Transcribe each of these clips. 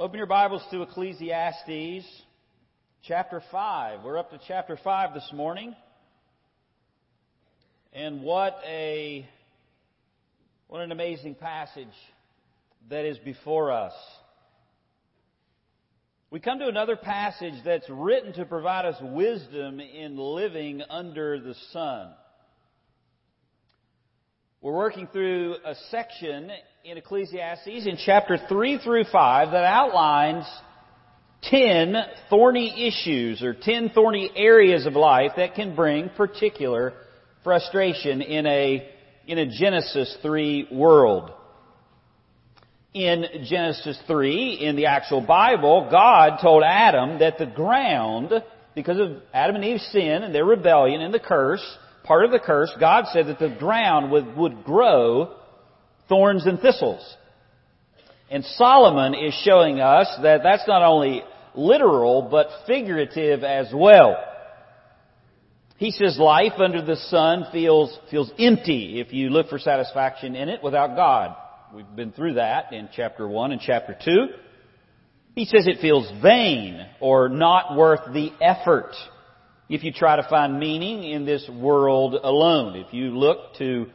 Open your Bibles to Ecclesiastes chapter 5. We're up to chapter 5 this morning. And what a what an amazing passage that is before us. We come to another passage that's written to provide us wisdom in living under the sun. We're working through a section in Ecclesiastes in chapter 3 through 5 that outlines 10 thorny issues or 10 thorny areas of life that can bring particular frustration in a, in a Genesis 3 world. In Genesis 3, in the actual Bible, God told Adam that the ground, because of Adam and Eve's sin and their rebellion and the curse, part of the curse, God said that the ground would, would grow thorns and thistles. And Solomon is showing us that that's not only literal, but figurative as well. He says life under the sun feels, feels empty if you look for satisfaction in it without God. We've been through that in chapter 1 and chapter 2. He says it feels vain or not worth the effort if you try to find meaning in this world alone. If you look to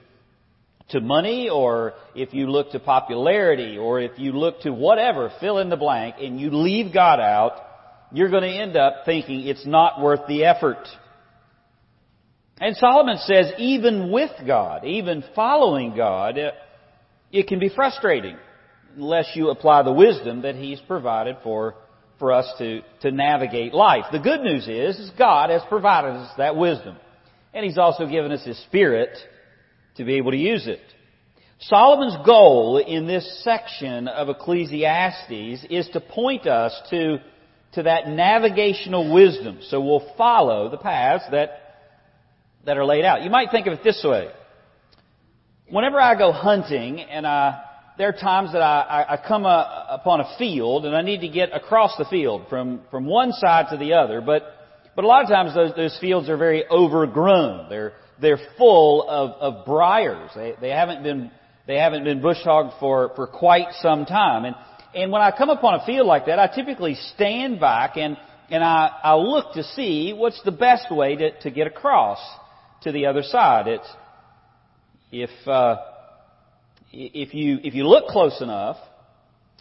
to money or if you look to popularity or if you look to whatever, fill in the blank, and you leave God out, you're going to end up thinking it's not worth the effort. And Solomon says even with God, even following God, it can be frustrating unless you apply the wisdom that He's provided for, for us to, to navigate life. The good news is, is God has provided us that wisdom. And He's also given us His Spirit to be able to use it. Solomon's goal in this section of Ecclesiastes is to point us to, to that navigational wisdom. So we'll follow the paths that, that are laid out. You might think of it this way. Whenever I go hunting and I, there are times that I, I come a, upon a field and I need to get across the field from, from one side to the other, but, but a lot of times those, those fields are very overgrown. They're, they're full of, of briars. They, they haven't been, they haven't been bush hogged for, for quite some time. And, and when I come upon a field like that, I typically stand back and, and I, I look to see what's the best way to, to get across to the other side. It's, if, uh, if you, if you look close enough,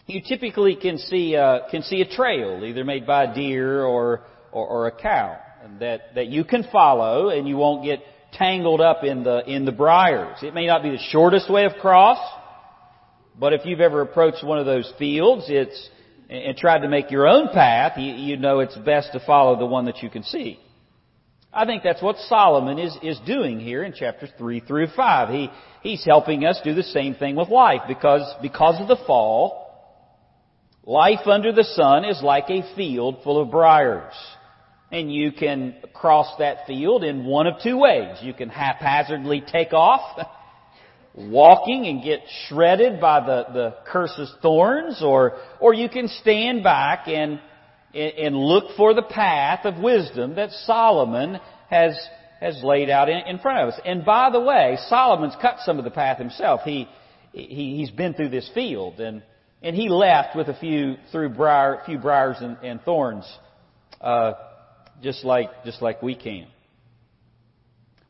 you typically can see, uh, can see a trail, either made by a deer or, or, or a cow, that, that you can follow and you won't get tangled up in the, in the briars. It may not be the shortest way across, but if you've ever approached one of those fields, it's, and tried to make your own path, you, you know it's best to follow the one that you can see. I think that's what Solomon is, is doing here in chapters 3 through 5. He, he's helping us do the same thing with life because, because of the fall, life under the sun is like a field full of briars. And you can cross that field in one of two ways. You can haphazardly take off, walking and get shredded by the, the curse's thorns, or, or you can stand back and, and look for the path of wisdom that Solomon has, has laid out in, in front of us. And by the way, Solomon's cut some of the path himself. He, he, he's been through this field and, and he left with a few, through briar, few briars and, and thorns, uh, just like, just like we can.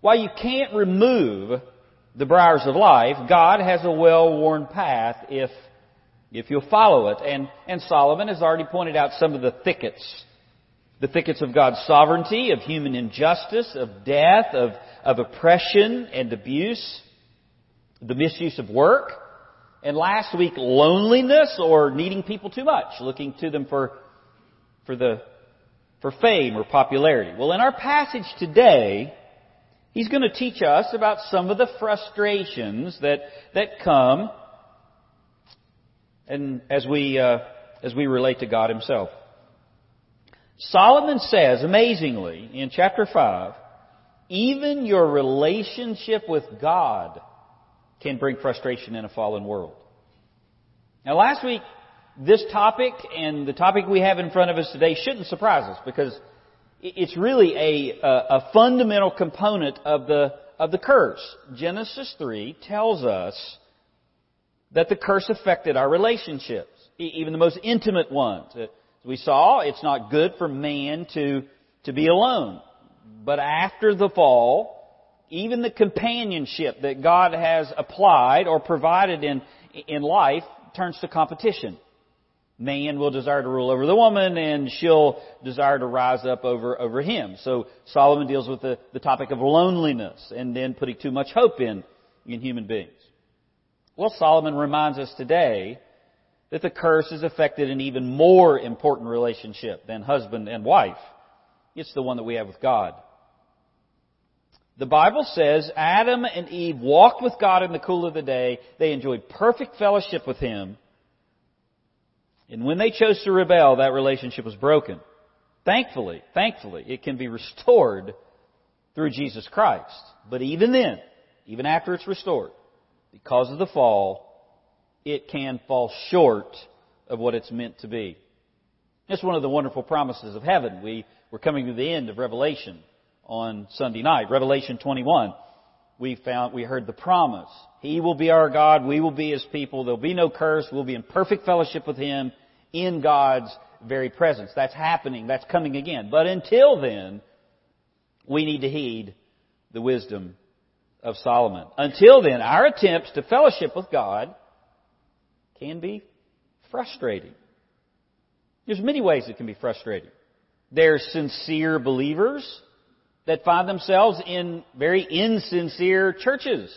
While you can't remove the briars of life, God has a well-worn path if, if you'll follow it. And, and Solomon has already pointed out some of the thickets. The thickets of God's sovereignty, of human injustice, of death, of, of oppression and abuse, the misuse of work, and last week, loneliness or needing people too much, looking to them for, for the for fame or popularity. Well, in our passage today, he's going to teach us about some of the frustrations that, that come and as we, uh, as we relate to God himself. Solomon says, amazingly, in chapter 5, even your relationship with God can bring frustration in a fallen world. Now last week, this topic and the topic we have in front of us today shouldn't surprise us because it's really a, a, fundamental component of the, of the curse. Genesis 3 tells us that the curse affected our relationships. even the most intimate ones. As we saw, it's not good for man to, to be alone. But after the fall, even the companionship that God has applied or provided in, in life turns to competition. Man will desire to rule over the woman and she'll desire to rise up over, over him. So Solomon deals with the, the topic of loneliness and then putting too much hope in, in human beings. Well, Solomon reminds us today that the curse has affected an even more important relationship than husband and wife. It's the one that we have with God. The Bible says Adam and Eve walked with God in the cool of the day. They enjoyed perfect fellowship with Him. And when they chose to rebel, that relationship was broken. Thankfully, thankfully, it can be restored through Jesus Christ. But even then, even after it's restored, because of the fall, it can fall short of what it's meant to be. It's one of the wonderful promises of heaven. We, we're coming to the end of Revelation on Sunday night. Revelation 21. We found, we heard the promise. He will be our God. We will be His people. There'll be no curse. We'll be in perfect fellowship with Him in God's very presence. That's happening. That's coming again. But until then, we need to heed the wisdom of Solomon. Until then, our attempts to fellowship with God can be frustrating. There's many ways it can be frustrating. There's sincere believers that find themselves in very insincere churches.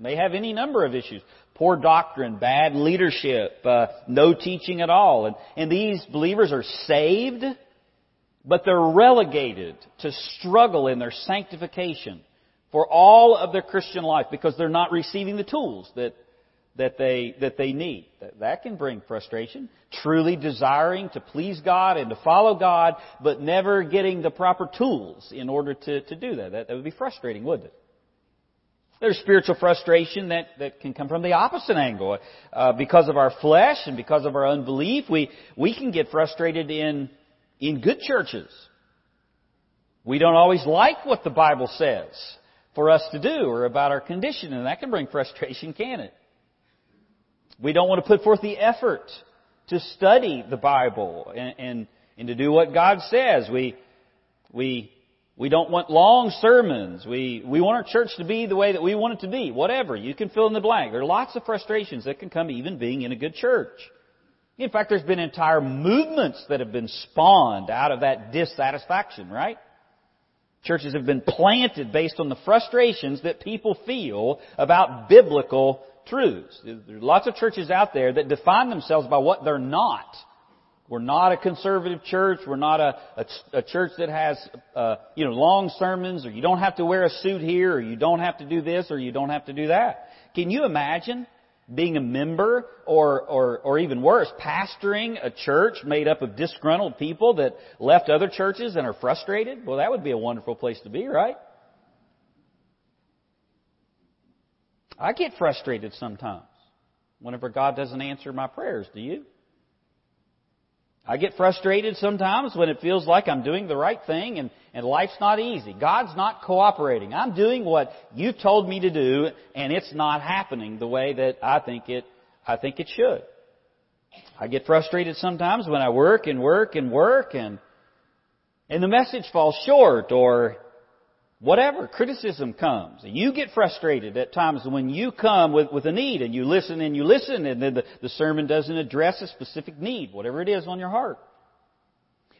They have any number of issues. Poor doctrine, bad leadership, uh, no teaching at all. And, and these believers are saved, but they're relegated to struggle in their sanctification for all of their Christian life because they're not receiving the tools that that they, that they need. That, that can bring frustration. Truly desiring to please God and to follow God, but never getting the proper tools in order to, to do that. that. That would be frustrating, wouldn't it? There's spiritual frustration that, that can come from the opposite angle. Uh, because of our flesh and because of our unbelief, we, we can get frustrated in, in good churches. We don't always like what the Bible says for us to do or about our condition, and that can bring frustration, can it? We don't want to put forth the effort to study the Bible and, and, and to do what God says. We, we, we don't want long sermons. We, we want our church to be the way that we want it to be. Whatever. You can fill in the blank. There are lots of frustrations that can come even being in a good church. In fact, there's been entire movements that have been spawned out of that dissatisfaction, right? Churches have been planted based on the frustrations that people feel about biblical truths. There's lots of churches out there that define themselves by what they're not. We're not a conservative church. We're not a, a, a church that has, uh, you know, long sermons, or you don't have to wear a suit here, or you don't have to do this, or you don't have to do that. Can you imagine being a member, or, or, or even worse, pastoring a church made up of disgruntled people that left other churches and are frustrated? Well, that would be a wonderful place to be, right? I get frustrated sometimes whenever God doesn't answer my prayers. Do you? I get frustrated sometimes when it feels like I'm doing the right thing and, and life's not easy. God's not cooperating. I'm doing what you told me to do and it's not happening the way that I think it, I think it should. I get frustrated sometimes when I work and work and work and, and the message falls short or whatever criticism comes. And you get frustrated at times when you come with, with a need and you listen and you listen and then the, the sermon doesn't address a specific need, whatever it is on your heart.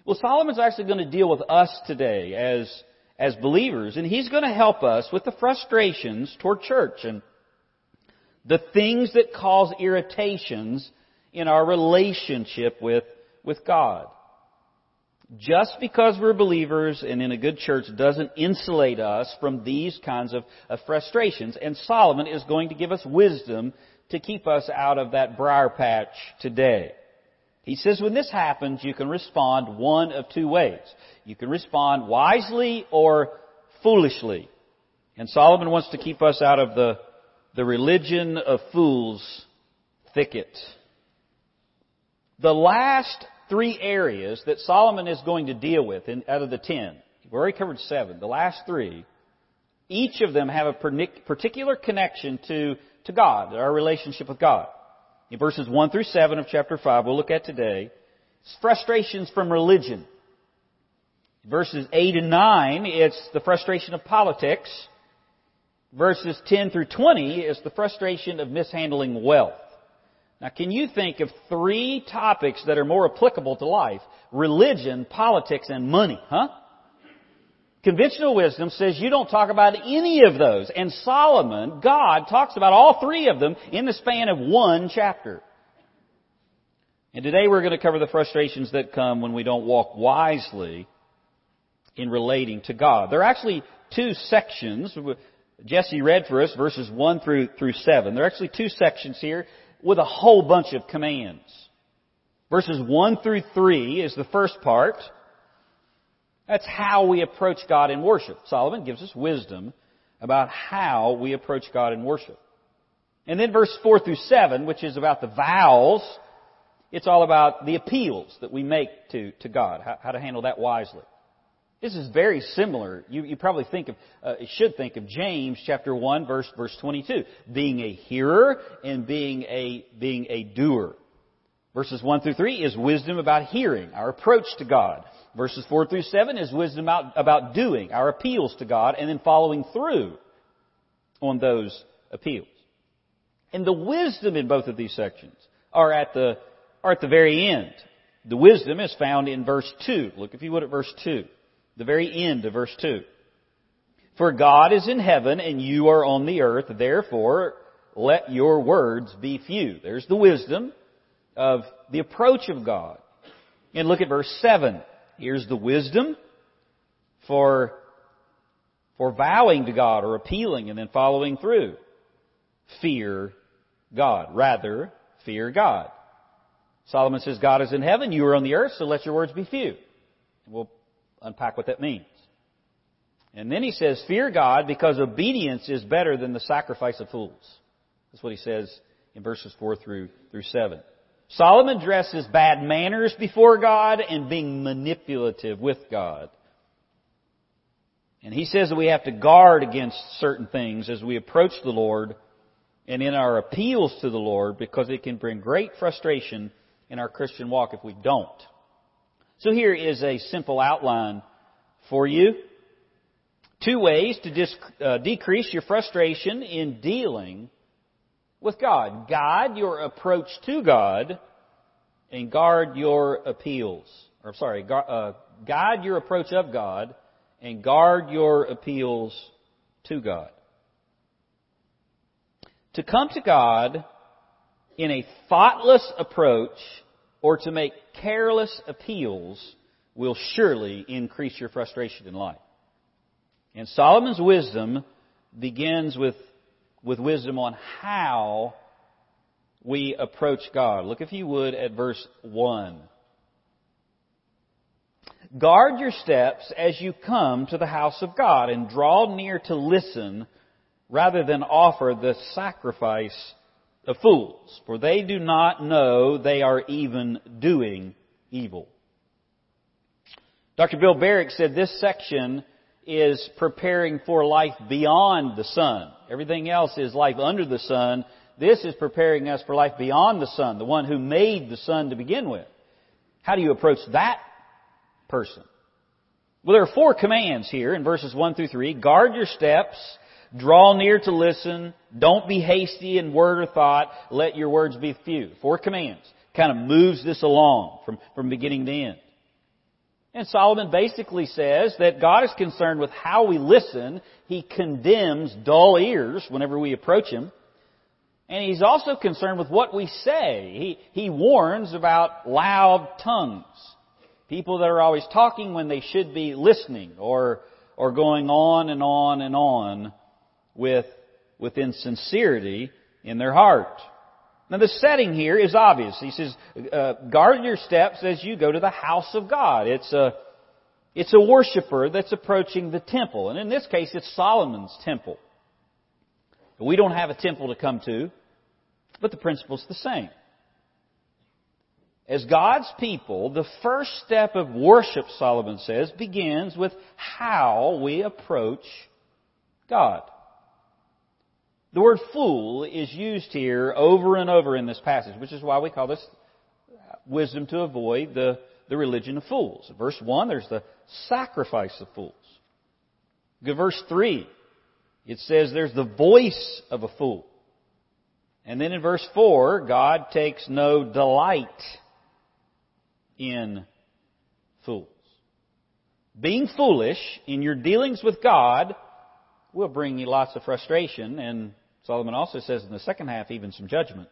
Well, Solomon's actually going to deal with us today as, as believers and he's going to help us with the frustrations toward church and the things that cause irritations in our relationship with, with God. Just because we're believers and in a good church doesn't insulate us from these kinds of, of frustrations. And Solomon is going to give us wisdom to keep us out of that briar patch today. He says when this happens, you can respond one of two ways. You can respond wisely or foolishly. And Solomon wants to keep us out of the, the religion of fools thicket. The last three areas that Solomon is going to deal with in, out of the ten. We've already covered seven. The last three, each of them have a particular connection to, to God, our relationship with God. in verses 1 through 7 of chapter 5, we'll look at today, frustrations from religion. Verses 8 and 9, it's the frustration of politics. Verses 10 through 20 is the frustration of mishandling wealth. Now, can you think of three topics that are more applicable to life? Religion, politics, and money, huh? Conventional wisdom says you don't talk about any of those. And Solomon, God, talks about all three of them in the span of one chapter. And today we're going to cover the frustrations that come when we don't walk wisely in relating to God. There are actually two sections. Jesse read for us verses 1 through, through 7. There are actually two sections here with a whole bunch of commands. Verses 1 through 3 is the first part. That's how we approach God in worship. Solomon gives us wisdom about how we approach God in worship. And then verse 4 through 7, which is about the vows, it's all about the appeals that we make to, to God, how, how to handle that wisely. This is very similar. You, you probably think of, uh, should think of James chapter 1 verse, verse 22. Being a hearer and being a, being a doer. Verses 1 through 3 is wisdom about hearing, our approach to God. Verses 4 through 7 is wisdom about, about doing, our appeals to God, and then following through on those appeals. And the wisdom in both of these sections are at the, are at the very end. The wisdom is found in verse 2. Look if you would at verse 2 the very end of verse 2. For God is in heaven and you are on the earth, therefore let your words be few. There's the wisdom of the approach of God. And look at verse 7. Here's the wisdom for, for vowing to God or appealing and then following through. Fear God. Rather, fear God. Solomon says, God is in heaven, you are on the earth, so let your words be few. We'll unpack what that means. And then he says, Fear God because obedience is better than the sacrifice of fools. That's what he says in verses 4 through, through 7. Solomon addresses bad manners before God and being manipulative with God. And he says that we have to guard against certain things as we approach the Lord and in our appeals to the Lord because it can bring great frustration in our Christian walk if we don't. So here is a simple outline for you. Two ways to uh, decrease your frustration in dealing with God. Guide your approach to God and guard your appeals. Or sorry, gu- uh, guide your approach of God and guard your appeals to God. To come to God in a thoughtless approach or to make careless appeals will surely increase your frustration in life. And Solomon's wisdom begins with, with wisdom on how we approach God. Look, if you would, at verse 1. Guard your steps as you come to the house of God and draw near to listen rather than offer the sacrifice of fools, for they do not know they are even doing evil. Dr. Bill Barrick said this section is preparing for life beyond the sun. Everything else is life under the sun. This is preparing us for life beyond the sun, the one who made the sun to begin with. How do you approach that person? Well, there are four commands here in verses 1 through 3. Guard your steps, Draw near to listen. Don't be hasty in word or thought. Let your words be few. Four commands. Kind of moves this along from, from beginning to end. And Solomon basically says that God is concerned with how we listen. He condemns dull ears whenever we approach Him. And He's also concerned with what we say. He, he warns about loud tongues. People that are always talking when they should be listening or, or going on and on and on with, with insincerity in their heart. Now the setting here is obvious. He says, uh, guard your steps as you go to the house of God. It's a, it's a worshiper that's approaching the temple. And in this case, it's Solomon's temple. We don't have a temple to come to, but the principle's the same. As God's people, the first step of worship, Solomon says, begins with how we approach God. The word fool is used here over and over in this passage, which is why we call this wisdom to avoid the, the religion of fools. Verse 1, there's the sacrifice of fools. Verse 3, it says there's the voice of a fool. And then in verse 4, God takes no delight in fools. Being foolish in your dealings with God will bring you lots of frustration, and Solomon also says in the second half, even some judgment.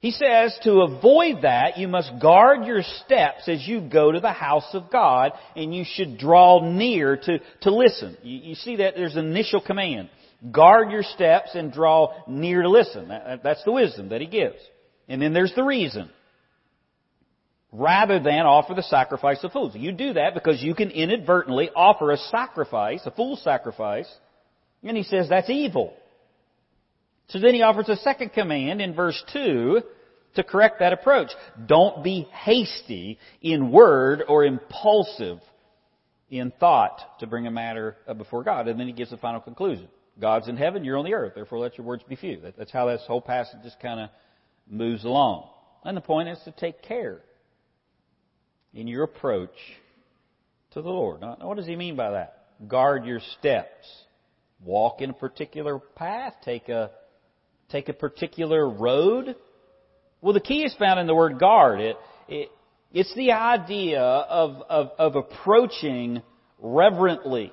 He says to avoid that, you must guard your steps as you go to the house of God, and you should draw near to, to listen. You, you see that there's an initial command. Guard your steps and draw near to listen. That, that's the wisdom that he gives. And then there's the reason rather than offer the sacrifice of fools. You do that because you can inadvertently offer a sacrifice, a fool's sacrifice, and he says that's evil. So then he offers a second command in verse 2 to correct that approach. Don't be hasty in word or impulsive in thought to bring a matter before God. And then he gives the final conclusion. God's in heaven, you're on the earth, therefore let your words be few. That's how this whole passage just kind of moves along. And the point is to take care in your approach to the Lord. Now, what does he mean by that? Guard your steps. Walk in a particular path. Take a, take a particular road. Well, the key is found in the word guard. It, it, it's the idea of, of, of approaching reverently.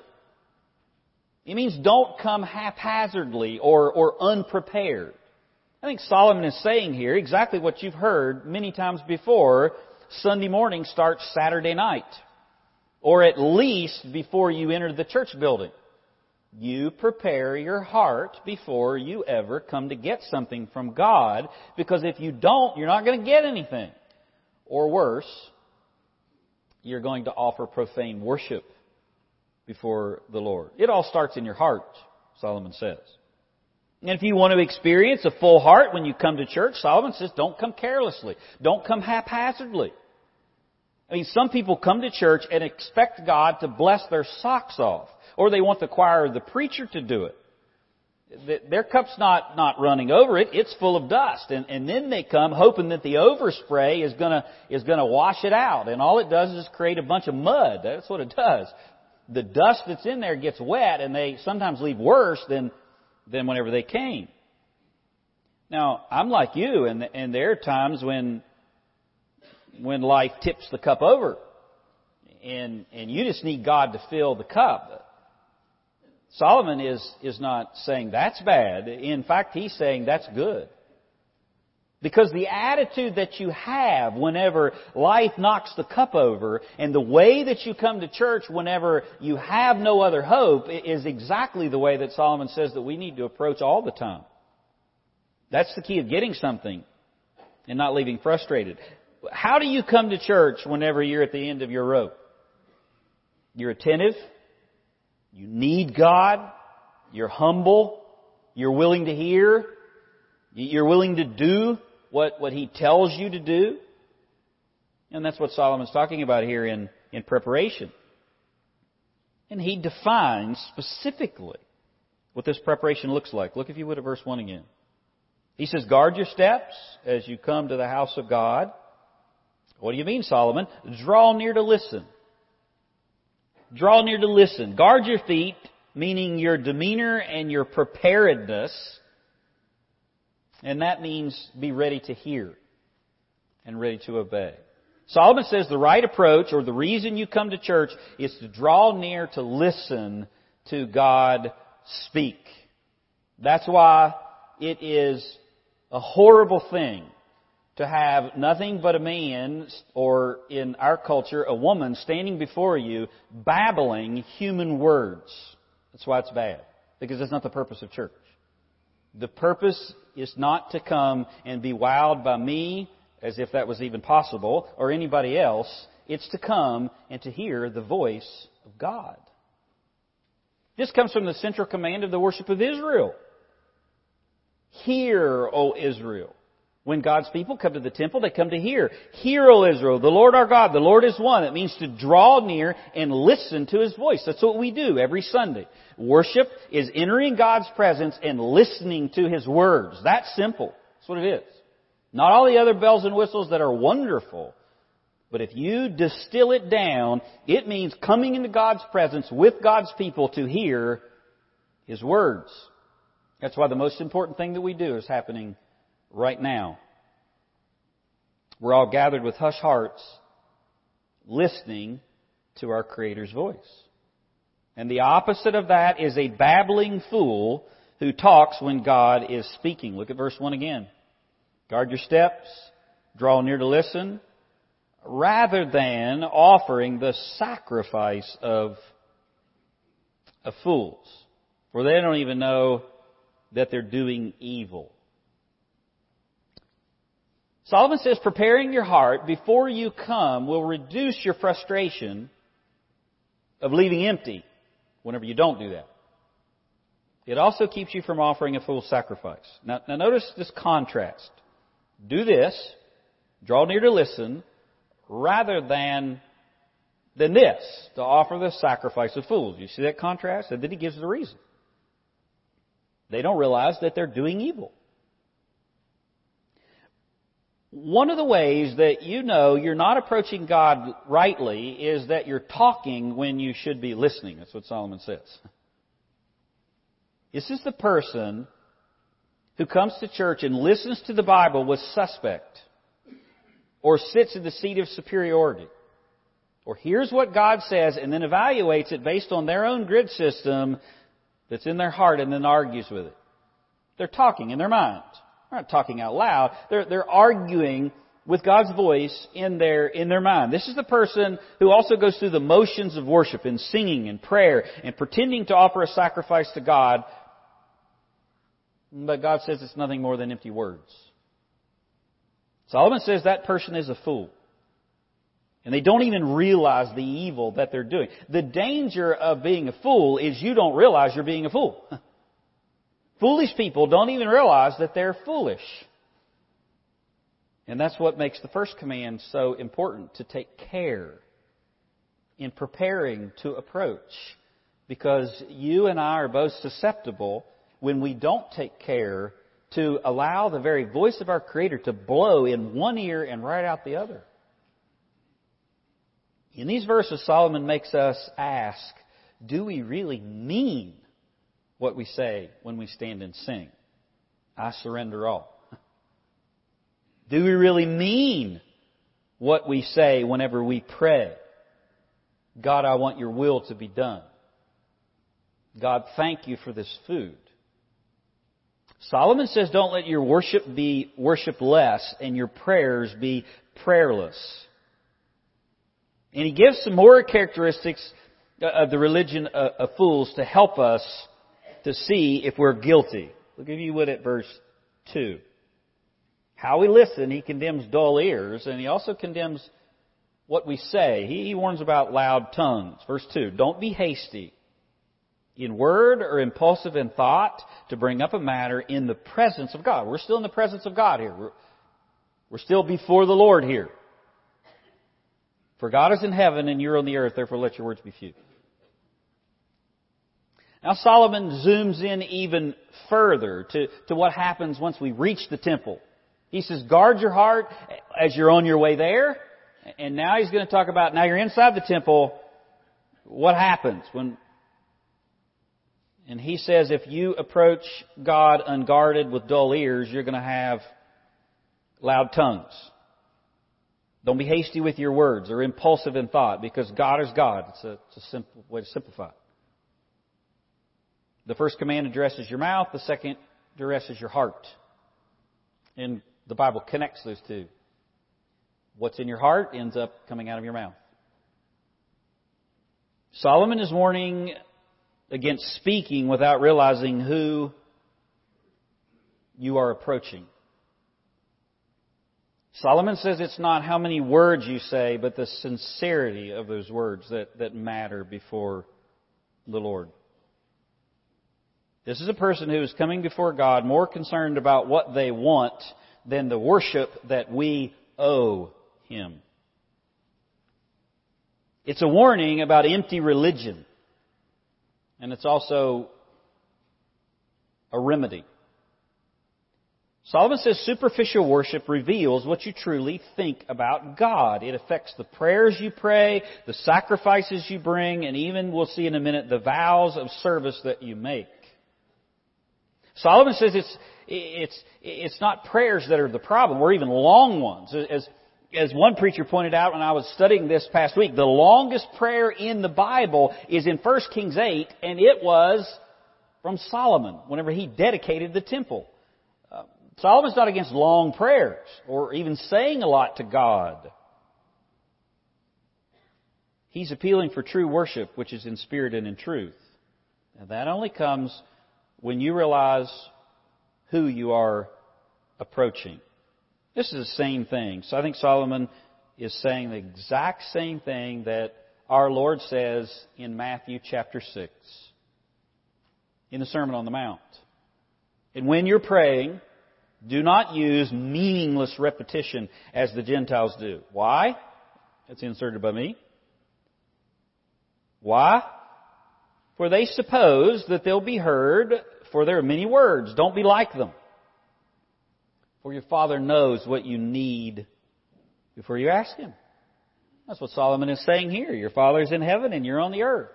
It means don't come haphazardly or, or unprepared. I think Solomon is saying here exactly what you've heard many times before Sunday morning starts Saturday night. Or at least before you enter the church building. You prepare your heart before you ever come to get something from God, because if you don't, you're not going to get anything. Or worse, you're going to offer profane worship before the Lord. It all starts in your heart, Solomon says. And if you want to experience a full heart when you come to church, Solomon says don't come carelessly. Don't come haphazardly. I mean, some people come to church and expect God to bless their socks off, or they want the choir or the preacher to do it. Their cup's not, not running over it, it's full of dust. And, and then they come hoping that the overspray is gonna, is gonna wash it out. And all it does is create a bunch of mud. That's what it does. The dust that's in there gets wet and they sometimes leave worse than, than whenever they came. Now, I'm like you, and, and there are times when when life tips the cup over. And, and you just need God to fill the cup. Solomon is, is not saying that's bad. In fact, he's saying that's good. Because the attitude that you have whenever life knocks the cup over and the way that you come to church whenever you have no other hope is exactly the way that Solomon says that we need to approach all the time. That's the key of getting something and not leaving frustrated. How do you come to church whenever you're at the end of your rope? You're attentive. You need God. You're humble. You're willing to hear. You're willing to do what, what He tells you to do. And that's what Solomon's talking about here in, in preparation. And he defines specifically what this preparation looks like. Look, if you would, at verse 1 again. He says, Guard your steps as you come to the house of God. What do you mean, Solomon? Draw near to listen. Draw near to listen. Guard your feet, meaning your demeanor and your preparedness. And that means be ready to hear and ready to obey. Solomon says the right approach or the reason you come to church is to draw near to listen to God speak. That's why it is a horrible thing to have nothing but a man, or in our culture, a woman standing before you babbling human words. That's why it's bad. Because that's not the purpose of church. The purpose is not to come and be wowed by me, as if that was even possible, or anybody else. It's to come and to hear the voice of God. This comes from the central command of the worship of Israel. Hear, O Israel. When God's people come to the temple, they come to hear. Hear, O Israel, the Lord our God, the Lord is one. It means to draw near and listen to His voice. That's what we do every Sunday. Worship is entering God's presence and listening to His words. That's simple. That's what it is. Not all the other bells and whistles that are wonderful. But if you distill it down, it means coming into God's presence with God's people to hear His words. That's why the most important thing that we do is happening right now. We're all gathered with hush hearts, listening to our Creator's voice. And the opposite of that is a babbling fool who talks when God is speaking. Look at verse 1 again. Guard your steps, draw near to listen, rather than offering the sacrifice of, of fools. For they don't even know that they're doing evil. Solomon says preparing your heart before you come will reduce your frustration of leaving empty whenever you don't do that. It also keeps you from offering a full sacrifice. Now, now notice this contrast. Do this, draw near to listen, rather than than this, to offer the sacrifice of fools. You see that contrast? And then he gives the reason. They don't realize that they're doing evil. One of the ways that you know you're not approaching God rightly is that you're talking when you should be listening. That's what Solomon says. This is the person who comes to church and listens to the Bible with suspect, or sits in the seat of superiority, or hears what God says and then evaluates it based on their own grid system that's in their heart and then argues with it. They're talking in their mind. They're not talking out loud. They're, they're arguing with God's voice in their, in their mind. This is the person who also goes through the motions of worship and singing and prayer and pretending to offer a sacrifice to God. But God says it's nothing more than empty words. Solomon says that person is a fool. And they don't even realize the evil that they're doing. The danger of being a fool is you don't realize you're being a fool. Foolish people don't even realize that they're foolish. And that's what makes the first command so important to take care in preparing to approach. Because you and I are both susceptible when we don't take care to allow the very voice of our Creator to blow in one ear and right out the other. In these verses, Solomon makes us ask, do we really mean what we say when we stand and sing. I surrender all. Do we really mean what we say whenever we pray? God, I want your will to be done. God, thank you for this food. Solomon says, don't let your worship be worshipless and your prayers be prayerless. And he gives some more characteristics of the religion of fools to help us to see if we're guilty. Look if you would at verse 2. How we listen, he condemns dull ears, and he also condemns what we say. He, he warns about loud tongues. Verse 2. Don't be hasty in word or impulsive in thought to bring up a matter in the presence of God. We're still in the presence of God here. We're, we're still before the Lord here. For God is in heaven and you're on the earth, therefore let your words be few. Now Solomon zooms in even further to, to what happens once we reach the temple. He says, guard your heart as you're on your way there. And now he's going to talk about, now you're inside the temple, what happens when, and he says if you approach God unguarded with dull ears, you're going to have loud tongues. Don't be hasty with your words or impulsive in thought because God is God. It's a, it's a simple way to simplify. The first command addresses your mouth, the second addresses your heart. And the Bible connects those two. What's in your heart ends up coming out of your mouth. Solomon is warning against speaking without realizing who you are approaching. Solomon says it's not how many words you say, but the sincerity of those words that, that matter before the Lord. This is a person who is coming before God more concerned about what they want than the worship that we owe Him. It's a warning about empty religion. And it's also a remedy. Solomon says superficial worship reveals what you truly think about God. It affects the prayers you pray, the sacrifices you bring, and even, we'll see in a minute, the vows of service that you make. Solomon says it's, it's, it's not prayers that are the problem, or even long ones. As, as one preacher pointed out when I was studying this past week, the longest prayer in the Bible is in 1 Kings 8, and it was from Solomon, whenever he dedicated the temple. Uh, Solomon's not against long prayers or even saying a lot to God. He's appealing for true worship, which is in spirit and in truth. And that only comes when you realize who you are approaching. This is the same thing. So I think Solomon is saying the exact same thing that our Lord says in Matthew chapter 6 in the Sermon on the Mount. And when you're praying, do not use meaningless repetition as the Gentiles do. Why? It's inserted by me. Why? For they suppose that they'll be heard for their many words. Don't be like them. For your Father knows what you need before you ask Him. That's what Solomon is saying here. Your Father's in heaven and you're on the earth.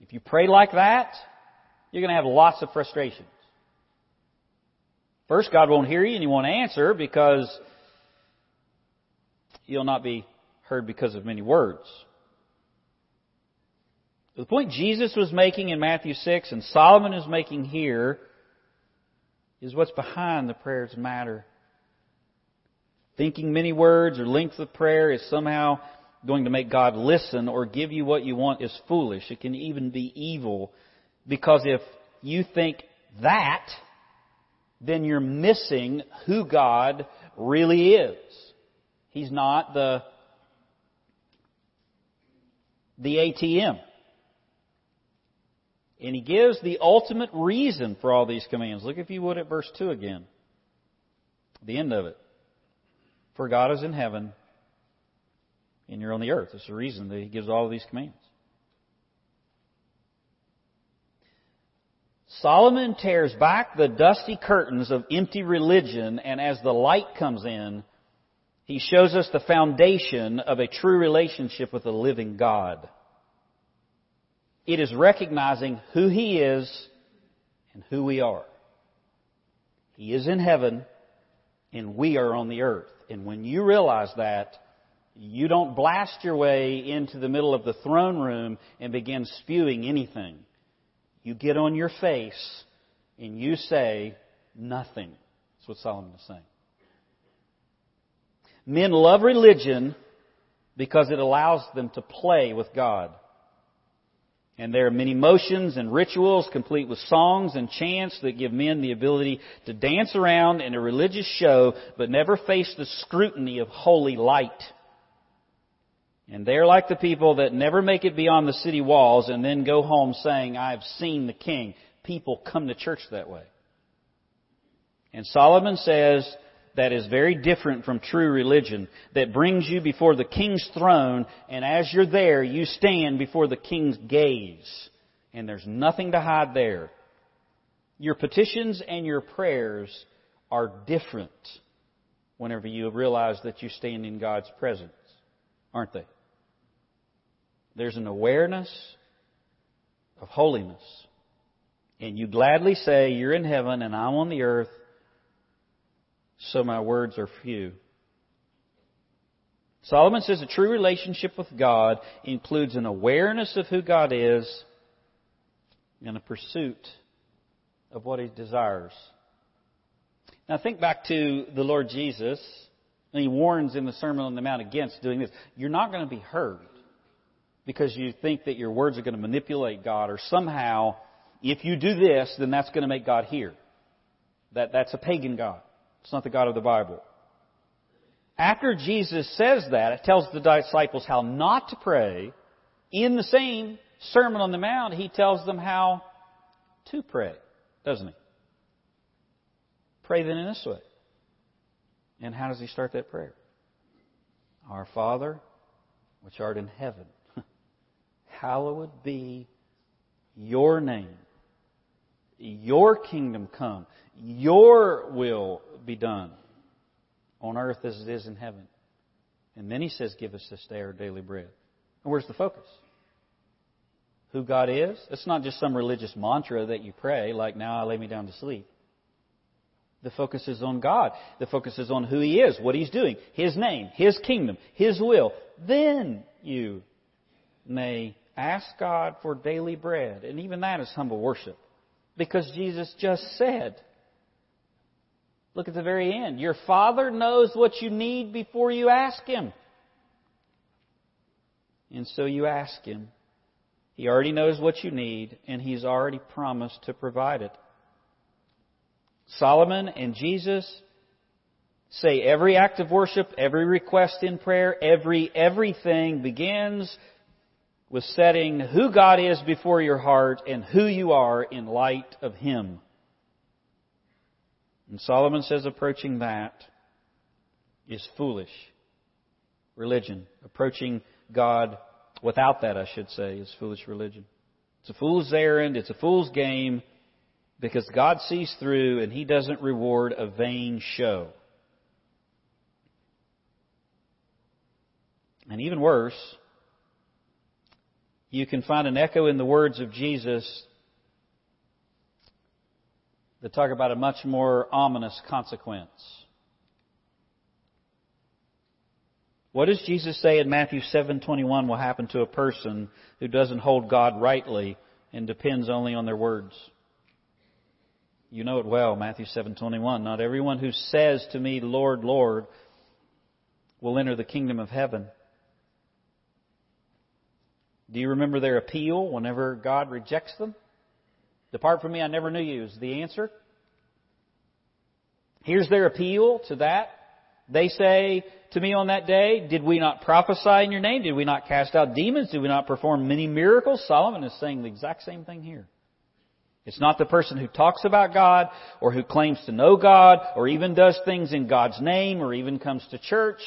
If you pray like that, you're going to have lots of frustrations. First, God won't hear you and you won't answer because you'll not be heard because of many words. The point Jesus was making in Matthew 6 and Solomon is making here is what's behind the prayer's matter. Thinking many words or length of prayer is somehow going to make God listen or give you what you want is foolish. It can even be evil because if you think that, then you're missing who God really is. He's not the, the ATM. And he gives the ultimate reason for all these commands. Look, if you would, at verse 2 again. The end of it. For God is in heaven, and you're on the earth. That's the reason that he gives all of these commands. Solomon tears back the dusty curtains of empty religion, and as the light comes in, he shows us the foundation of a true relationship with the living God. It is recognizing who He is and who we are. He is in heaven, and we are on the earth. And when you realize that, you don't blast your way into the middle of the throne room and begin spewing anything. You get on your face and you say nothing. That's what Solomon is saying. Men love religion because it allows them to play with God. And there are many motions and rituals complete with songs and chants that give men the ability to dance around in a religious show but never face the scrutiny of holy light. And they're like the people that never make it beyond the city walls and then go home saying, I've seen the king. People come to church that way. And Solomon says that is very different from true religion that brings you before the king's throne and as you're there, you stand before the king's gaze. And there's nothing to hide there. Your petitions and your prayers are different whenever you realize that you stand in God's presence, aren't they? There's an awareness of holiness. And you gladly say, You're in heaven and I'm on the earth, so my words are few. Solomon says a true relationship with God includes an awareness of who God is and a pursuit of what He desires. Now think back to the Lord Jesus, and He warns in the Sermon on the Mount against doing this. You're not going to be heard because you think that your words are going to manipulate God or somehow if you do this, then that's going to make God hear. That, that's a pagan God. It's not the God of the Bible. After Jesus says that, it tells the disciples how not to pray. In the same Sermon on the Mount, he tells them how to pray, doesn't he? Pray then in this way. And how does he start that prayer? Our Father, which art in heaven, hallowed be your name. Your kingdom come. Your will be done on earth as it is in heaven. And then he says, Give us this day our daily bread. And where's the focus? Who God is? It's not just some religious mantra that you pray, like, now I lay me down to sleep. The focus is on God. The focus is on who He is, what He's doing, His name, His kingdom, His will. Then you may ask God for daily bread. And even that is humble worship. Because Jesus just said, look at the very end, your Father knows what you need before you ask Him. And so you ask Him. He already knows what you need, and He's already promised to provide it. Solomon and Jesus say every act of worship, every request in prayer, every everything begins with setting who God is before your heart and who you are in light of Him. And Solomon says approaching that is foolish religion. Approaching God without that, I should say, is foolish religion. It's a fool's errand, it's a fool's game, because God sees through and He doesn't reward a vain show. And even worse, you can find an echo in the words of Jesus that talk about a much more ominous consequence. What does Jesus say in Matthew 7:21 will happen to a person who doesn't hold God rightly and depends only on their words? You know it well, Matthew 7:21. Not everyone who says to me, "Lord, Lord," will enter the kingdom of heaven do you remember their appeal whenever God rejects them? Depart from me, I never knew you is the answer. Here's their appeal to that. They say to me on that day, Did we not prophesy in your name? Did we not cast out demons? Did we not perform many miracles? Solomon is saying the exact same thing here. It's not the person who talks about God or who claims to know God or even does things in God's name or even comes to church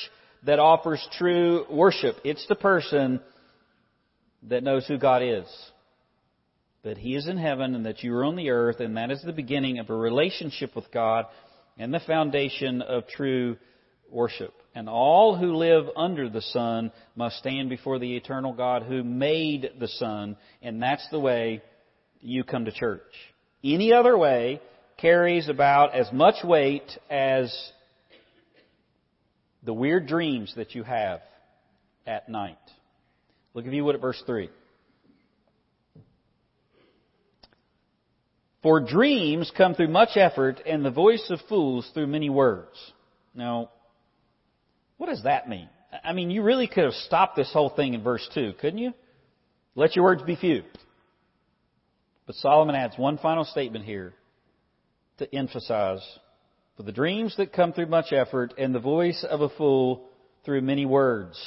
that offers true worship. It's the person that knows who God is. That He is in heaven and that you are on the earth, and that is the beginning of a relationship with God and the foundation of true worship. And all who live under the sun must stand before the eternal God who made the sun, and that's the way you come to church. Any other way carries about as much weight as the weird dreams that you have at night. Look, if you would, at verse 3. For dreams come through much effort, and the voice of fools through many words. Now, what does that mean? I mean, you really could have stopped this whole thing in verse 2, couldn't you? Let your words be few. But Solomon adds one final statement here to emphasize for the dreams that come through much effort and the voice of a fool through many words.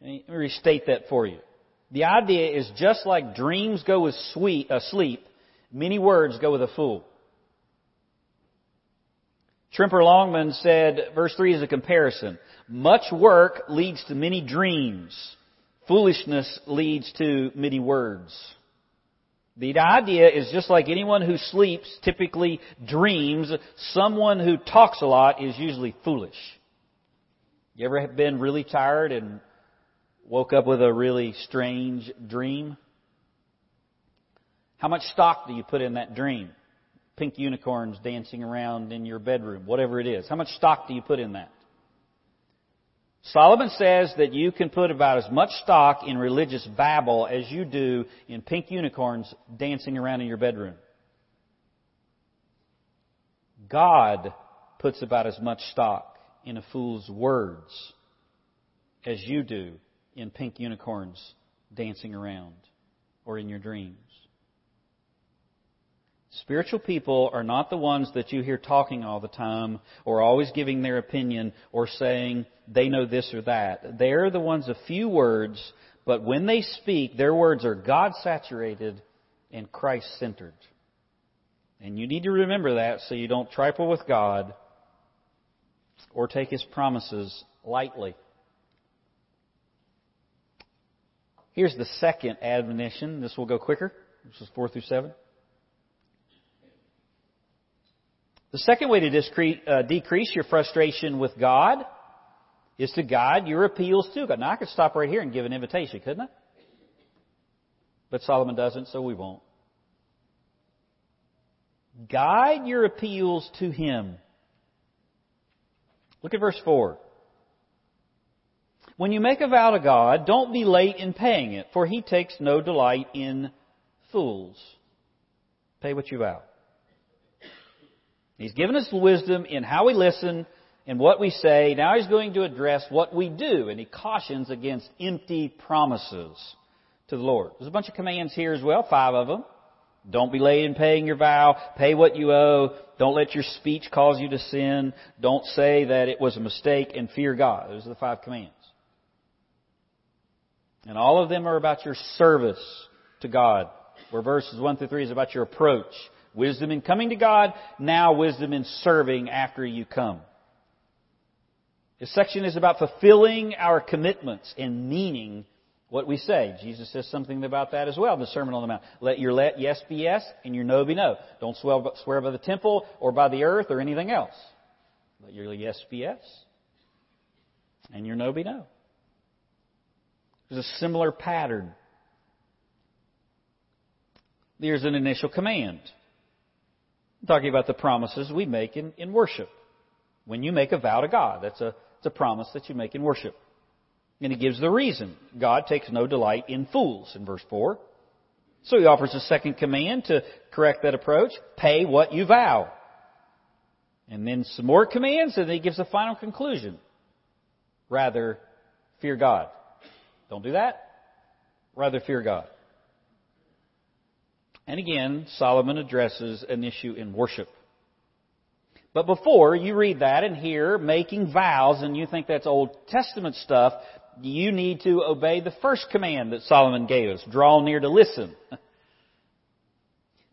Let me restate that for you. The idea is just like dreams go with sleep, many words go with a fool. Tremper Longman said, verse 3 is a comparison. Much work leads to many dreams. Foolishness leads to many words. The idea is just like anyone who sleeps typically dreams, someone who talks a lot is usually foolish. You ever been really tired and woke up with a really strange dream? How much stock do you put in that dream? Pink unicorns dancing around in your bedroom, whatever it is. How much stock do you put in that? Solomon says that you can put about as much stock in religious babble as you do in pink unicorns dancing around in your bedroom. God puts about as much stock in a fool's words as you do in pink unicorns dancing around or in your dreams. Spiritual people are not the ones that you hear talking all the time or always giving their opinion or saying they know this or that. They're the ones of few words, but when they speak, their words are God saturated and Christ centered. And you need to remember that so you don't trifle with God or take his promises lightly. Here's the second admonition. This will go quicker. This is 4 through 7. The second way to uh, decrease your frustration with God is to guide your appeals to God. Now, I could stop right here and give an invitation, couldn't I? But Solomon doesn't, so we won't. Guide your appeals to Him. Look at verse 4. When you make a vow to God, don't be late in paying it, for He takes no delight in fools. Pay what you vow. He's given us wisdom in how we listen and what we say. Now He's going to address what we do, and He cautions against empty promises to the Lord. There's a bunch of commands here as well, five of them. Don't be late in paying your vow. Pay what you owe. Don't let your speech cause you to sin. Don't say that it was a mistake and fear God. Those are the five commands. And all of them are about your service to God. Where verses 1 through 3 is about your approach. Wisdom in coming to God, now wisdom in serving after you come. This section is about fulfilling our commitments and meaning what we say. Jesus says something about that as well in the Sermon on the Mount. Let your let yes be yes and your no be no. Don't swear by the temple or by the earth or anything else. Let your yes be yes and your no be no. There's a similar pattern. There's an initial command. I'm talking about the promises we make in, in worship. When you make a vow to God, that's a, a promise that you make in worship. And he gives the reason. God takes no delight in fools in verse 4. So he offers a second command to correct that approach. Pay what you vow. And then some more commands, and then he gives a final conclusion. Rather, fear God. Don't do that. Rather, fear God. And again, Solomon addresses an issue in worship. But before you read that and hear making vows and you think that's Old Testament stuff, you need to obey the first command that Solomon gave us. Draw near to listen.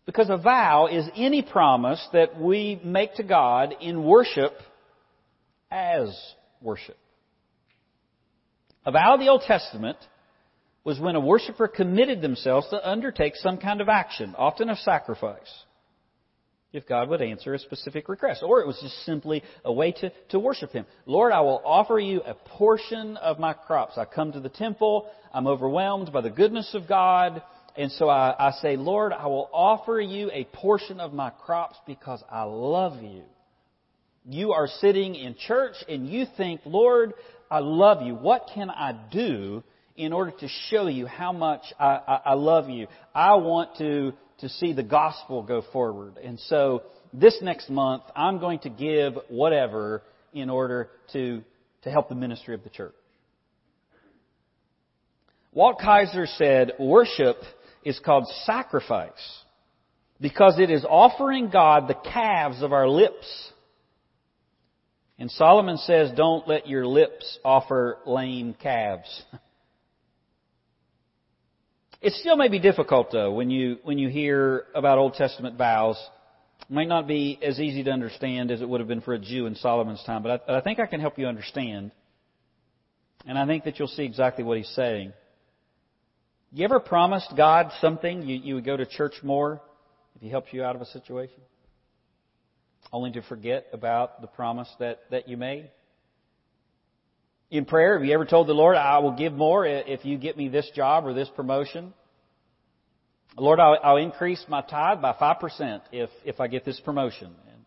Because a vow is any promise that we make to God in worship as worship. A vow of the Old Testament was when a worshiper committed themselves to undertake some kind of action, often a sacrifice if God would answer a specific request. Or it was just simply a way to, to worship Him. Lord, I will offer you a portion of my crops. I come to the temple, I'm overwhelmed by the goodness of God, and so I, I say, Lord, I will offer you a portion of my crops because I love you. You are sitting in church and you think, Lord, I love you. What can I do in order to show you how much I, I, I love you? I want to to see the gospel go forward. And so this next month, I'm going to give whatever in order to, to help the ministry of the church. Walt Kaiser said, worship is called sacrifice because it is offering God the calves of our lips. And Solomon says, don't let your lips offer lame calves. It still may be difficult though when you when you hear about Old Testament vows. It might not be as easy to understand as it would have been for a Jew in Solomon's time, but I, I think I can help you understand. And I think that you'll see exactly what he's saying. You ever promised God something you, you would go to church more if He helps you out of a situation? Only to forget about the promise that, that you made? In prayer? Have you ever told the Lord, I will give more if you get me this job or this promotion? Lord, I'll, I'll increase my tithe by 5% if, if I get this promotion. And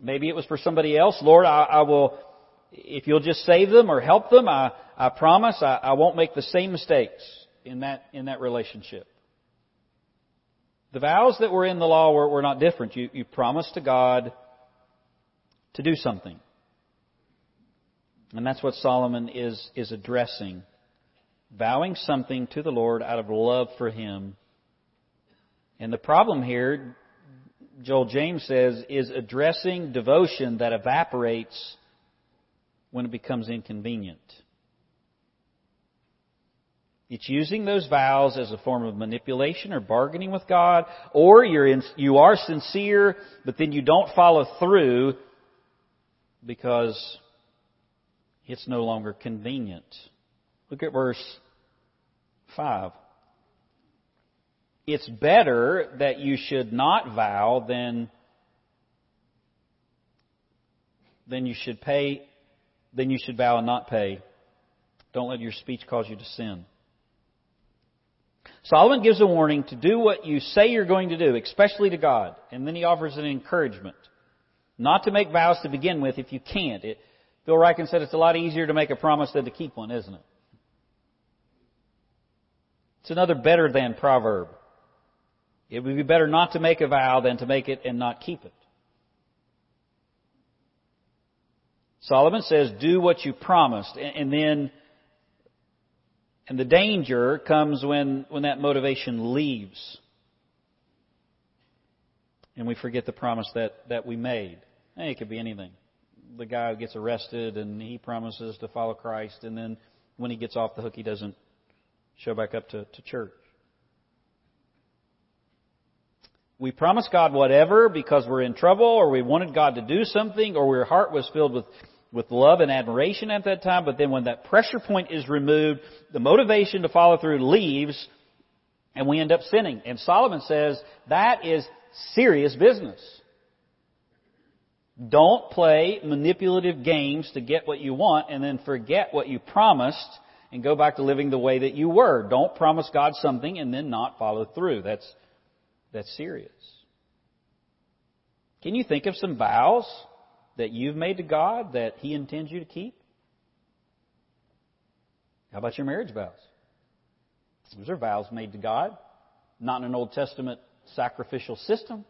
maybe it was for somebody else. Lord, I, I will, if you'll just save them or help them, I, I promise I, I won't make the same mistakes in that, in that relationship. The vows that were in the law were, were not different. You, you promised to God to do something. And that's what Solomon is, is addressing. Vowing something to the Lord out of love for Him. And the problem here, Joel James says, is addressing devotion that evaporates when it becomes inconvenient. It's using those vows as a form of manipulation or bargaining with God, or you're in, you are sincere, but then you don't follow through because it's no longer convenient. Look at verse 5. It's better that you should not vow than, than you should pay, than you should vow and not pay. Don't let your speech cause you to sin. Solomon gives a warning to do what you say you're going to do, especially to God. And then he offers an encouragement. Not to make vows to begin with if you can't. It, Phil Ryken said it's a lot easier to make a promise than to keep one, isn't it? It's another better than proverb. It would be better not to make a vow than to make it and not keep it. Solomon says, do what you promised. And then, and the danger comes when, when that motivation leaves. And we forget the promise that, that we made. Hey, it could be anything. The guy who gets arrested and he promises to follow Christ, and then when he gets off the hook, he doesn't show back up to, to church. We promise God whatever because we're in trouble or we wanted God to do something or our heart was filled with, with love and admiration at that time, but then when that pressure point is removed, the motivation to follow through leaves and we end up sinning. And Solomon says that is serious business. Don't play manipulative games to get what you want and then forget what you promised and go back to living the way that you were. Don't promise God something and then not follow through. That's, that's serious. Can you think of some vows that you've made to God that He intends you to keep? How about your marriage vows? Those are vows made to God, not in an Old Testament sacrificial system.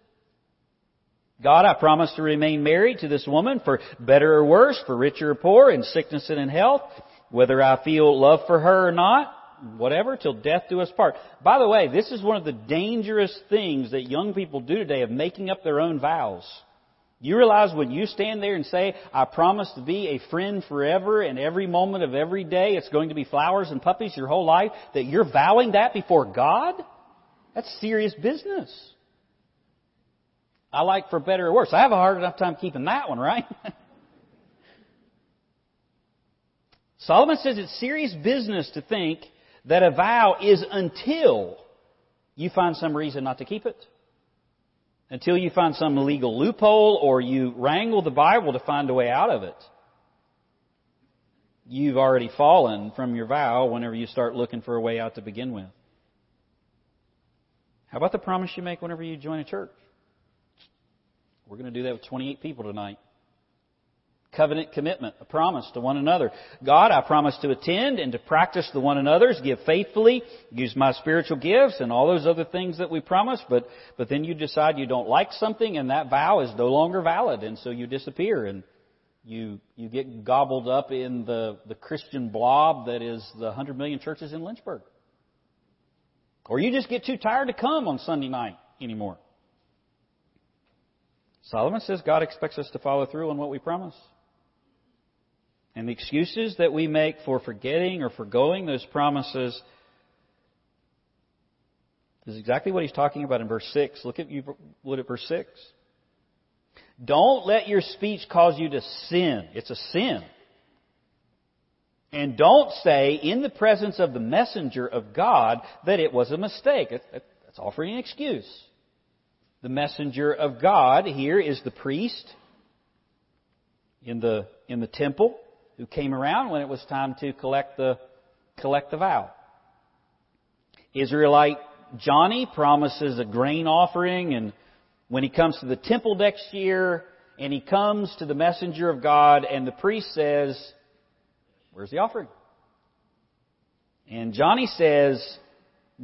God, I promise to remain married to this woman for better or worse, for richer or poor, in sickness and in health, whether I feel love for her or not, whatever, till death do us part. By the way, this is one of the dangerous things that young people do today of making up their own vows. You realize when you stand there and say, I promise to be a friend forever and every moment of every day it's going to be flowers and puppies your whole life, that you're vowing that before God? That's serious business. I like for better or worse. I have a hard enough time keeping that one, right? Solomon says it's serious business to think that a vow is until you find some reason not to keep it. Until you find some legal loophole or you wrangle the Bible to find a way out of it. You've already fallen from your vow whenever you start looking for a way out to begin with. How about the promise you make whenever you join a church? We're going to do that with 28 people tonight. Covenant commitment, a promise to one another. God, I promise to attend and to practice the one another's, give faithfully, use my spiritual gifts and all those other things that we promise, but, but then you decide you don't like something and that vow is no longer valid and so you disappear and you, you get gobbled up in the, the Christian blob that is the 100 million churches in Lynchburg. Or you just get too tired to come on Sunday night anymore. Solomon says God expects us to follow through on what we promise. And the excuses that we make for forgetting or foregoing those promises is exactly what he's talking about in verse 6. Look at, you, look at verse 6. Don't let your speech cause you to sin. It's a sin. And don't say in the presence of the messenger of God that it was a mistake. That's offering an excuse. The messenger of God here is the priest in the, in the temple who came around when it was time to collect the, collect the vow. Israelite Johnny promises a grain offering and when he comes to the temple next year and he comes to the messenger of God and the priest says, where's the offering? And Johnny says,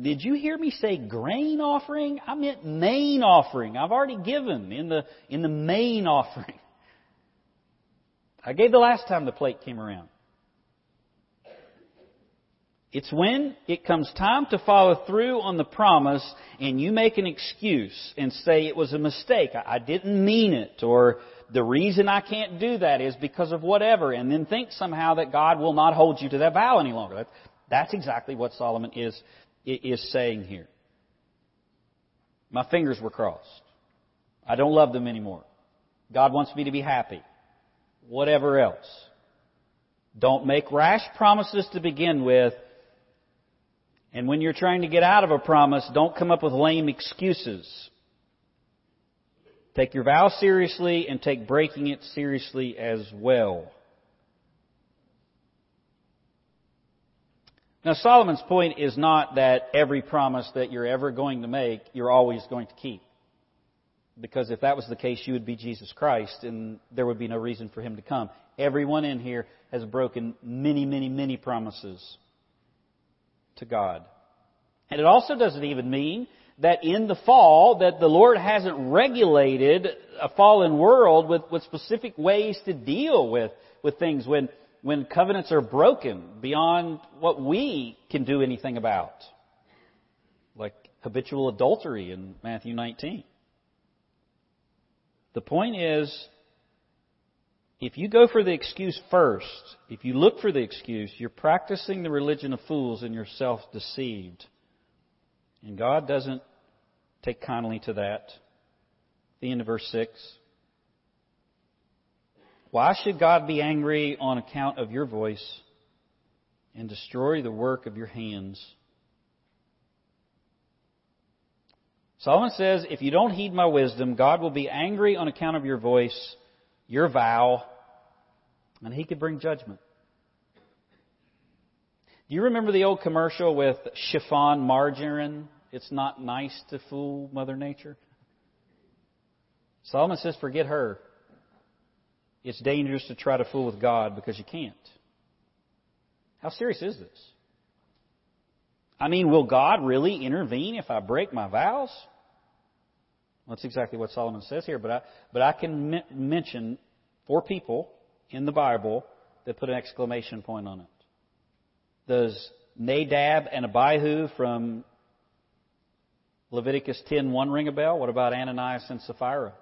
did you hear me say grain offering? I meant main offering. I've already given in the, in the main offering. I gave the last time the plate came around. It's when it comes time to follow through on the promise and you make an excuse and say it was a mistake. I didn't mean it or the reason I can't do that is because of whatever and then think somehow that God will not hold you to that vow any longer. That's exactly what Solomon is is saying here. My fingers were crossed. I don't love them anymore. God wants me to be happy. whatever else. Don't make rash promises to begin with. And when you're trying to get out of a promise, don't come up with lame excuses. Take your vow seriously and take breaking it seriously as well. Now, Solomon's point is not that every promise that you're ever going to make, you're always going to keep. Because if that was the case, you would be Jesus Christ, and there would be no reason for him to come. Everyone in here has broken many, many, many promises to God. And it also doesn't even mean that in the fall that the Lord hasn't regulated a fallen world with, with specific ways to deal with, with things when, when covenants are broken beyond what we can do anything about. Like habitual adultery in Matthew 19. The point is, if you go for the excuse first, if you look for the excuse, you're practicing the religion of fools and you're self deceived. And God doesn't take kindly to that. The end of verse 6. Why should God be angry on account of your voice and destroy the work of your hands? Solomon says, if you don't heed my wisdom, God will be angry on account of your voice, your vow, and he could bring judgment. Do you remember the old commercial with chiffon margarine? It's not nice to fool Mother Nature. Solomon says, forget her. It's dangerous to try to fool with God because you can't. How serious is this? I mean, will God really intervene if I break my vows? Well, that's exactly what Solomon says here, but I, but I can m- mention four people in the Bible that put an exclamation point on it. Does Nadab and Abihu from Leviticus 10:1 ring a bell? What about Ananias and Sapphira?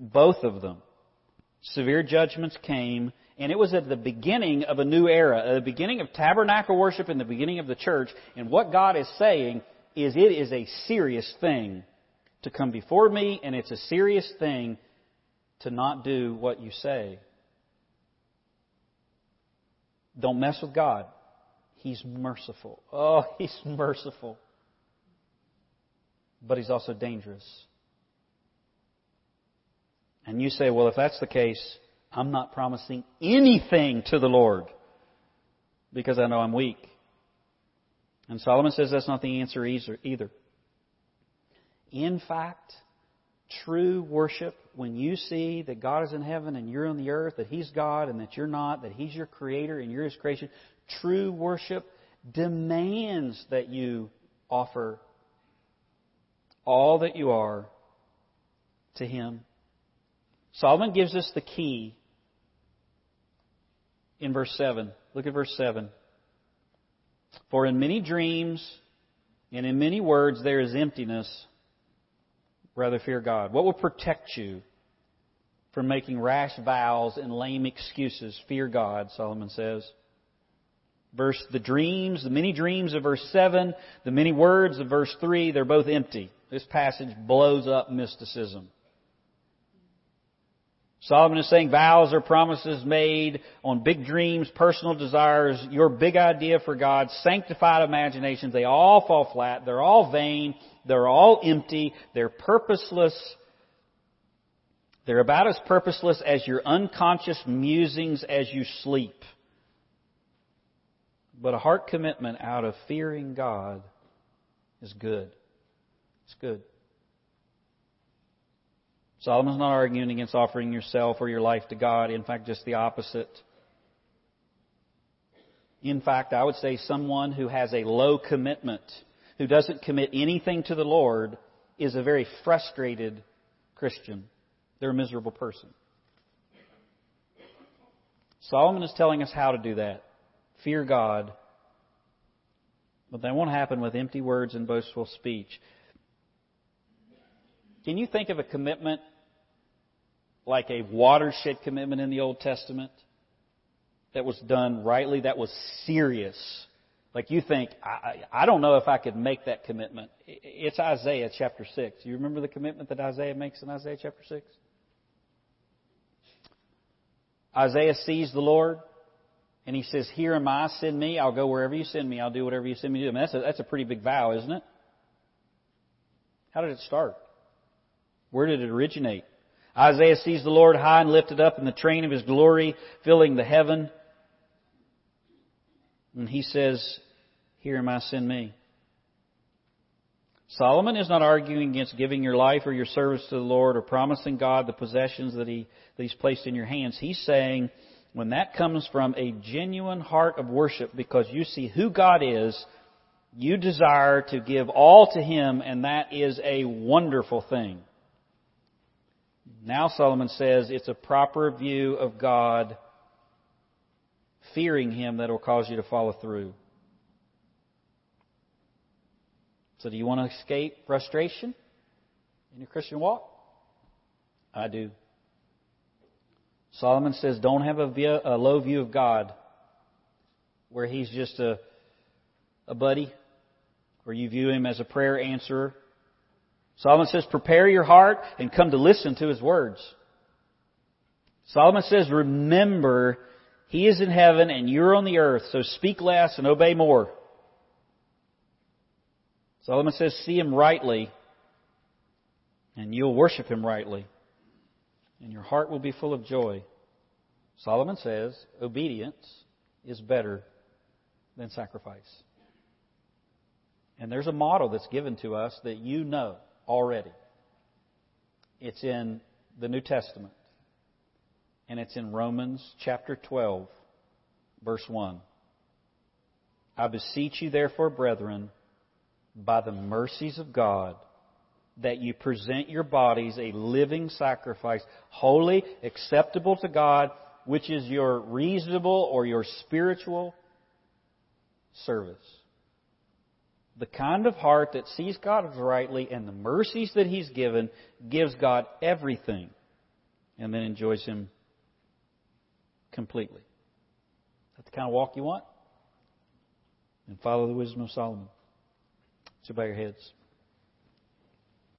Both of them. Severe judgments came, and it was at the beginning of a new era, at the beginning of tabernacle worship and the beginning of the church. And what God is saying is it is a serious thing to come before me, and it's a serious thing to not do what you say. Don't mess with God. He's merciful. Oh, He's merciful. But He's also dangerous. And you say, well, if that's the case, I'm not promising anything to the Lord because I know I'm weak. And Solomon says that's not the answer either. In fact, true worship, when you see that God is in heaven and you're on the earth, that He's God and that you're not, that He's your creator and you're His creation, True worship demands that you offer all that you are to Him. Solomon gives us the key in verse 7. Look at verse 7. For in many dreams and in many words there is emptiness. Rather fear God. What will protect you from making rash vows and lame excuses? Fear God, Solomon says. Verse, the dreams, the many dreams of verse 7, the many words of verse 3, they're both empty. This passage blows up mysticism. Solomon is saying vows are promises made on big dreams, personal desires, your big idea for God, sanctified imaginations. They all fall flat. They're all vain. They're all empty. They're purposeless. They're about as purposeless as your unconscious musings as you sleep. But a heart commitment out of fearing God is good. It's good. Solomon's not arguing against offering yourself or your life to God. In fact, just the opposite. In fact, I would say someone who has a low commitment, who doesn't commit anything to the Lord, is a very frustrated Christian. They're a miserable person. Solomon is telling us how to do that fear God, but that won't happen with empty words and boastful speech. Can you think of a commitment like a watershed commitment in the Old Testament that was done rightly, that was serious? Like you think, I, I don't know if I could make that commitment. It's Isaiah chapter 6. You remember the commitment that Isaiah makes in Isaiah chapter 6? Isaiah sees the Lord and he says, Here am I, send me. I'll go wherever you send me. I'll do whatever you send me to do. I mean, that's, a, that's a pretty big vow, isn't it? How did it start? Where did it originate? Isaiah sees the Lord high and lifted up in the train of his glory, filling the heaven. And he says, Here am I, send me. Solomon is not arguing against giving your life or your service to the Lord or promising God the possessions that, he, that He's placed in your hands. He's saying, when that comes from a genuine heart of worship because you see who God is, you desire to give all to Him, and that is a wonderful thing. Now Solomon says it's a proper view of God, fearing Him that will cause you to follow through. So, do you want to escape frustration in your Christian walk? I do. Solomon says, don't have a, view, a low view of God where he's just a, a buddy, where you view him as a prayer answerer. Solomon says, prepare your heart and come to listen to his words. Solomon says, remember, he is in heaven and you're on the earth, so speak less and obey more. Solomon says, see him rightly, and you'll worship him rightly, and your heart will be full of joy. Solomon says, obedience is better than sacrifice. And there's a model that's given to us that you know already. It's in the New Testament, and it's in Romans chapter 12, verse 1. I beseech you, therefore, brethren, by the mercies of God that you present your bodies a living sacrifice, holy, acceptable to God, which is your reasonable or your spiritual service. The kind of heart that sees God rightly and the mercies that He's given gives God everything and then enjoys Him completely. That's the kind of walk you want? And follow the wisdom of Solomon. So bow your heads.